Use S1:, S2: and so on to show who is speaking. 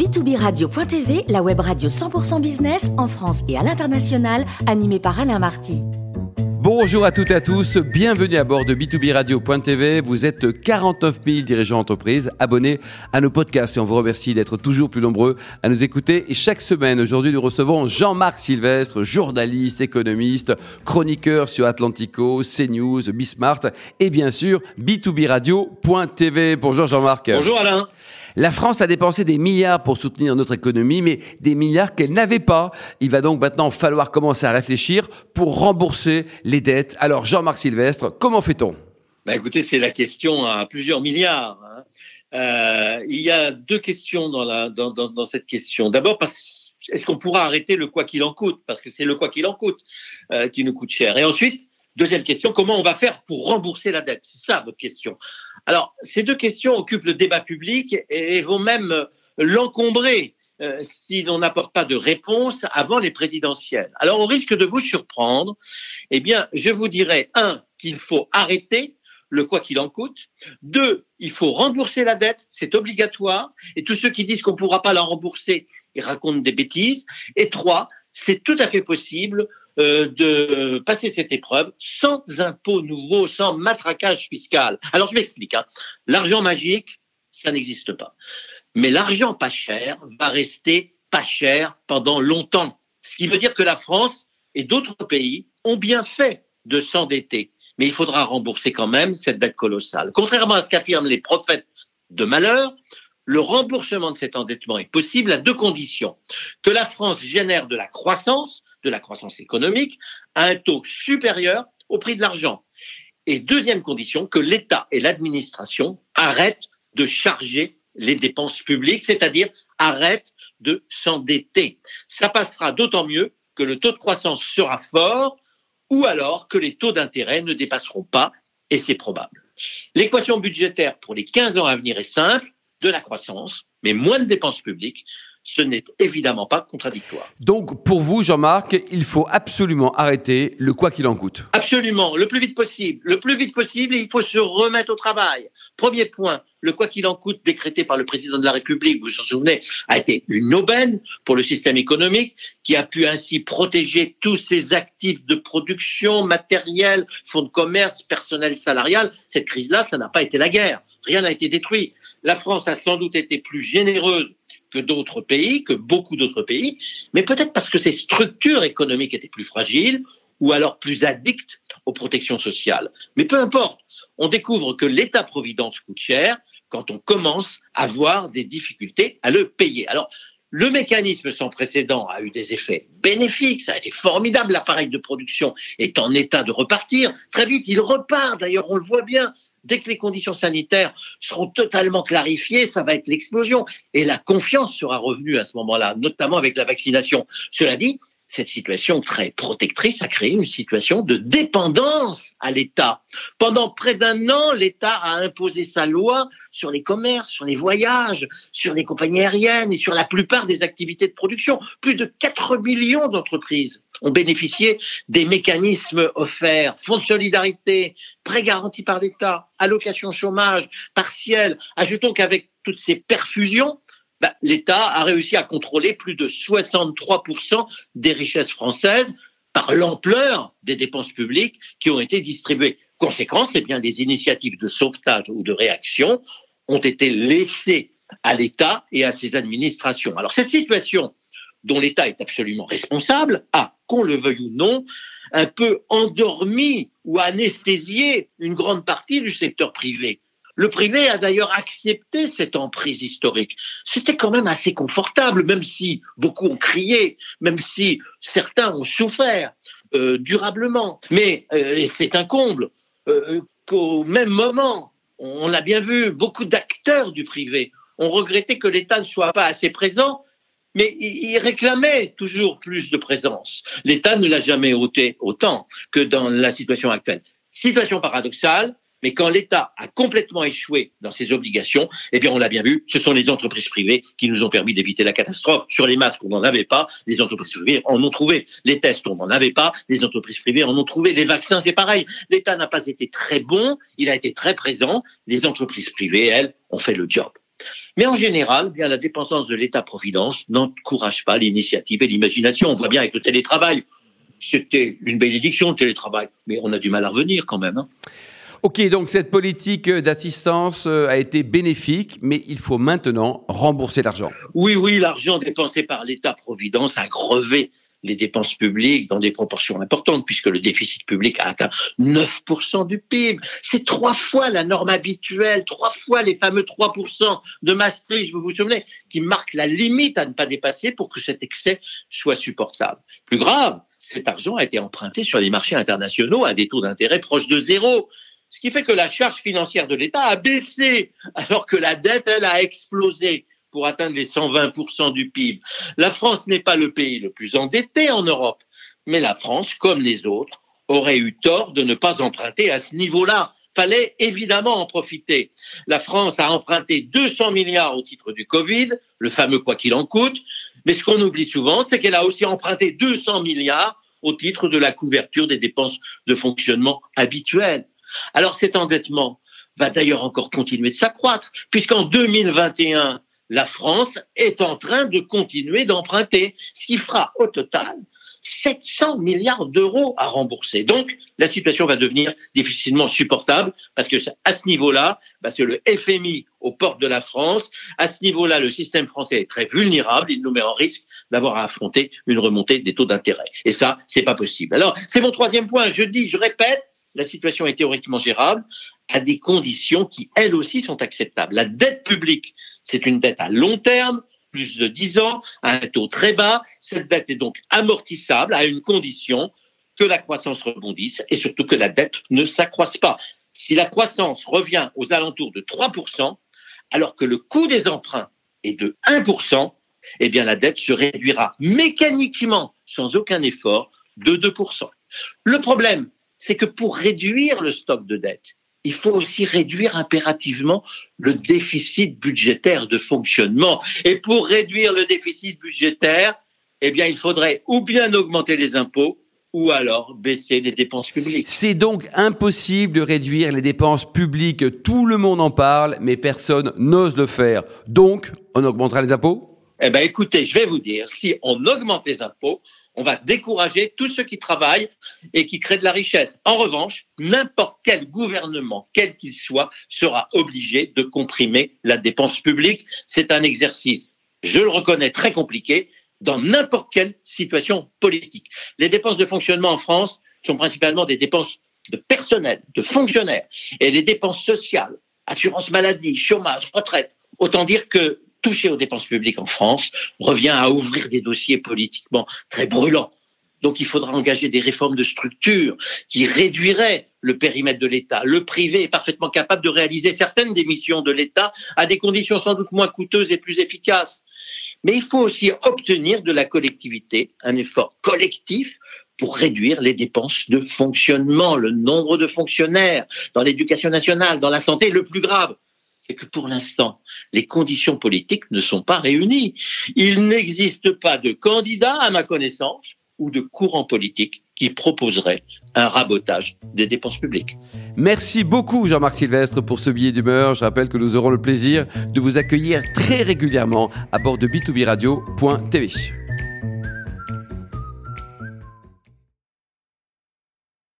S1: b2b-radio.tv, la web radio 100% business en France et à l'international, animée par Alain Marty.
S2: Bonjour à toutes et à tous, bienvenue à bord de B2B Radio.tv. Vous êtes 49 000 dirigeants d'entreprise abonnés à nos podcasts et on vous remercie d'être toujours plus nombreux à nous écouter. Et chaque semaine, aujourd'hui, nous recevons Jean-Marc Sylvestre, journaliste, économiste, chroniqueur sur Atlantico, CNews, Bismart et bien sûr B2B Radio.tv. Bonjour Jean-Marc.
S3: Bonjour Alain.
S2: La France a dépensé des milliards pour soutenir notre économie, mais des milliards qu'elle n'avait pas. Il va donc maintenant falloir commencer à réfléchir pour rembourser les dettes. Alors Jean-Marc Sylvestre, comment fait-on?
S3: Bah Écoutez, c'est la question à plusieurs milliards. Hein. Euh, il y a deux questions dans, cette question. D'abord, est-ce qu'on pourra arrêter le quoi qu'il en coûte? Parce que c'est le quoi qu'il en coûte euh, qui nous coûte cher. Et ensuite, Deuxième question, comment on va faire pour rembourser la dette? C'est ça votre question. Alors, ces deux questions occupent le débat public et vont même euh, l'encombrer euh, si l'on n'apporte pas de réponse avant les présidentielles. Alors, au risque de vous surprendre, eh bien, je vous dirais, un, qu'il faut arrêter le quoi qu'il en coûte. Deux, il faut rembourser la dette, c'est obligatoire. Et tous ceux qui disent qu'on ne pourra pas la rembourser, racontent des bêtises. Et trois, c'est tout à fait possible euh, de passer cette épreuve sans impôts nouveaux, sans matraquage fiscal. Alors je m'explique. Hein. L'argent magique, ça n'existe pas. Mais l'argent pas cher va rester pas cher pendant longtemps. Ce qui veut dire que la France et d'autres pays ont bien fait de s'endetter. Mais il faudra rembourser quand même cette dette colossale. Contrairement à ce qu'affirment les prophètes de malheur, le remboursement de cet endettement est possible à deux conditions. Que la France génère de la croissance, de la croissance économique, à un taux supérieur au prix de l'argent. Et deuxième condition, que l'État et l'administration arrêtent de charger les dépenses publiques, c'est-à-dire arrêtent de s'endetter. Ça passera d'autant mieux que le taux de croissance sera fort ou alors que les taux d'intérêt ne dépasseront pas, et c'est probable. L'équation budgétaire pour les 15 ans à venir est simple, de la croissance, mais moins de dépenses publiques, ce n'est évidemment pas contradictoire.
S2: Donc, pour vous, Jean-Marc, il faut absolument arrêter le quoi qu'il en coûte.
S3: Absolument, le plus vite possible. Le plus vite possible, il faut se remettre au travail. Premier point, le quoi qu'il en coûte décrété par le président de la République, vous vous en souvenez, a été une aubaine pour le système économique qui a pu ainsi protéger tous ses actifs de production, matériel, fonds de commerce, personnel salarial. Cette crise-là, ça n'a pas été la guerre. Rien n'a été détruit. La France a sans doute été plus généreuse que d'autres pays, que beaucoup d'autres pays, mais peut-être parce que ses structures économiques étaient plus fragiles ou alors plus addictes aux protections sociales. Mais peu importe, on découvre que l'État-providence coûte cher quand on commence à voir des difficultés à le payer. Alors, le mécanisme sans précédent a eu des effets bénéfiques, ça a été formidable, l'appareil de production est en état de repartir. Très vite, il repart, d'ailleurs on le voit bien, dès que les conditions sanitaires seront totalement clarifiées, ça va être l'explosion. Et la confiance sera revenue à ce moment-là, notamment avec la vaccination. Cela dit, cette situation très protectrice a créé une situation de dépendance à l'État. Pendant près d'un an, l'État a imposé sa loi sur les commerces, sur les voyages, sur les compagnies aériennes et sur la plupart des activités de production. Plus de 4 millions d'entreprises ont bénéficié des mécanismes offerts, fonds de solidarité, prêts garantis par l'État, allocations chômage partiel. Ajoutons qu'avec toutes ces perfusions, bah, l'État a réussi à contrôler plus de 63% des richesses françaises par l'ampleur des dépenses publiques qui ont été distribuées. Conséquence, eh bien, les initiatives de sauvetage ou de réaction ont été laissées à l'État et à ses administrations. Alors cette situation dont l'État est absolument responsable a, qu'on le veuille ou non, un peu endormi ou anesthésié une grande partie du secteur privé. Le privé a d'ailleurs accepté cette emprise historique. C'était quand même assez confortable, même si beaucoup ont crié, même si certains ont souffert euh, durablement. Mais euh, c'est un comble euh, qu'au même moment, on a bien vu beaucoup d'acteurs du privé ont regretté que l'État ne soit pas assez présent mais ils réclamaient toujours plus de présence. L'État ne l'a jamais ôté autant que dans la situation actuelle. Situation paradoxale, mais quand l'État a complètement échoué dans ses obligations, eh bien, on l'a bien vu, ce sont les entreprises privées qui nous ont permis d'éviter la catastrophe. Sur les masques, on n'en avait pas, les entreprises privées en ont trouvé. Les tests, on n'en avait pas, les entreprises privées en ont trouvé. Les vaccins, c'est pareil. L'État n'a pas été très bon, il a été très présent. Les entreprises privées, elles, ont fait le job. Mais en général, eh bien la dépendance de l'État-providence n'encourage pas l'initiative et l'imagination. On voit bien avec le télétravail. C'était une bénédiction, le télétravail, mais on a du mal à revenir quand même. Hein.
S2: Ok, donc cette politique d'assistance euh, a été bénéfique, mais il faut maintenant rembourser l'argent.
S3: Oui, oui, l'argent dépensé par l'État-providence a grevé les dépenses publiques dans des proportions importantes, puisque le déficit public a atteint 9% du PIB. C'est trois fois la norme habituelle, trois fois les fameux 3% de Maastricht, vous vous souvenez, qui marquent la limite à ne pas dépasser pour que cet excès soit supportable. Plus grave, cet argent a été emprunté sur les marchés internationaux à des taux d'intérêt proches de zéro. Ce qui fait que la charge financière de l'État a baissé, alors que la dette, elle, a explosé pour atteindre les 120% du PIB. La France n'est pas le pays le plus endetté en Europe, mais la France, comme les autres, aurait eu tort de ne pas emprunter à ce niveau-là. Fallait évidemment en profiter. La France a emprunté 200 milliards au titre du Covid, le fameux quoi qu'il en coûte, mais ce qu'on oublie souvent, c'est qu'elle a aussi emprunté 200 milliards au titre de la couverture des dépenses de fonctionnement habituelles. Alors cet endettement va d'ailleurs encore continuer de s'accroître, puisqu'en 2021, la France est en train de continuer d'emprunter, ce qui fera au total 700 milliards d'euros à rembourser. Donc, la situation va devenir difficilement supportable parce que à ce niveau-là, parce que le FMI aux portes de la France, à ce niveau-là, le système français est très vulnérable. Il nous met en risque d'avoir à affronter une remontée des taux d'intérêt. Et ça, c'est pas possible. Alors, c'est mon troisième point. Je dis, je répète, la situation est théoriquement gérable à des conditions qui, elles aussi, sont acceptables. La dette publique, c'est une dette à long terme, plus de 10 ans, à un taux très bas. Cette dette est donc amortissable à une condition que la croissance rebondisse et surtout que la dette ne s'accroisse pas. Si la croissance revient aux alentours de 3%, alors que le coût des emprunts est de 1%, eh bien la dette se réduira mécaniquement, sans aucun effort, de 2%. Le problème, c'est que pour réduire le stock de dette, il faut aussi réduire impérativement le déficit budgétaire de fonctionnement. Et pour réduire le déficit budgétaire, eh il faudrait ou bien augmenter les impôts, ou alors baisser les dépenses publiques.
S2: C'est donc impossible de réduire les dépenses publiques. Tout le monde en parle, mais personne n'ose le faire. Donc, on augmentera les impôts?
S3: Eh bien, écoutez, je vais vous dire, si on augmente les impôts, on va décourager tous ceux qui travaillent et qui créent de la richesse. En revanche, n'importe quel gouvernement, quel qu'il soit, sera obligé de comprimer la dépense publique. C'est un exercice, je le reconnais, très compliqué dans n'importe quelle situation politique. Les dépenses de fonctionnement en France sont principalement des dépenses de personnel, de fonctionnaires, et des dépenses sociales, assurance maladie, chômage, retraite. Autant dire que toucher aux dépenses publiques en France revient à ouvrir des dossiers politiquement très brûlants. Donc il faudra engager des réformes de structure qui réduiraient le périmètre de l'État. Le privé est parfaitement capable de réaliser certaines des missions de l'État à des conditions sans doute moins coûteuses et plus efficaces. Mais il faut aussi obtenir de la collectivité un effort collectif pour réduire les dépenses de fonctionnement, le nombre de fonctionnaires dans l'éducation nationale, dans la santé, le plus grave, c'est que pour l'instant, les conditions politiques ne sont pas réunies. Il n'existe pas de candidat, à ma connaissance, ou de courant politique qui proposerait un rabotage des dépenses publiques.
S2: Merci beaucoup Jean-Marc Sylvestre pour ce billet d'humeur. Je rappelle que nous aurons le plaisir de vous accueillir très régulièrement à bord de b2b radio.tv.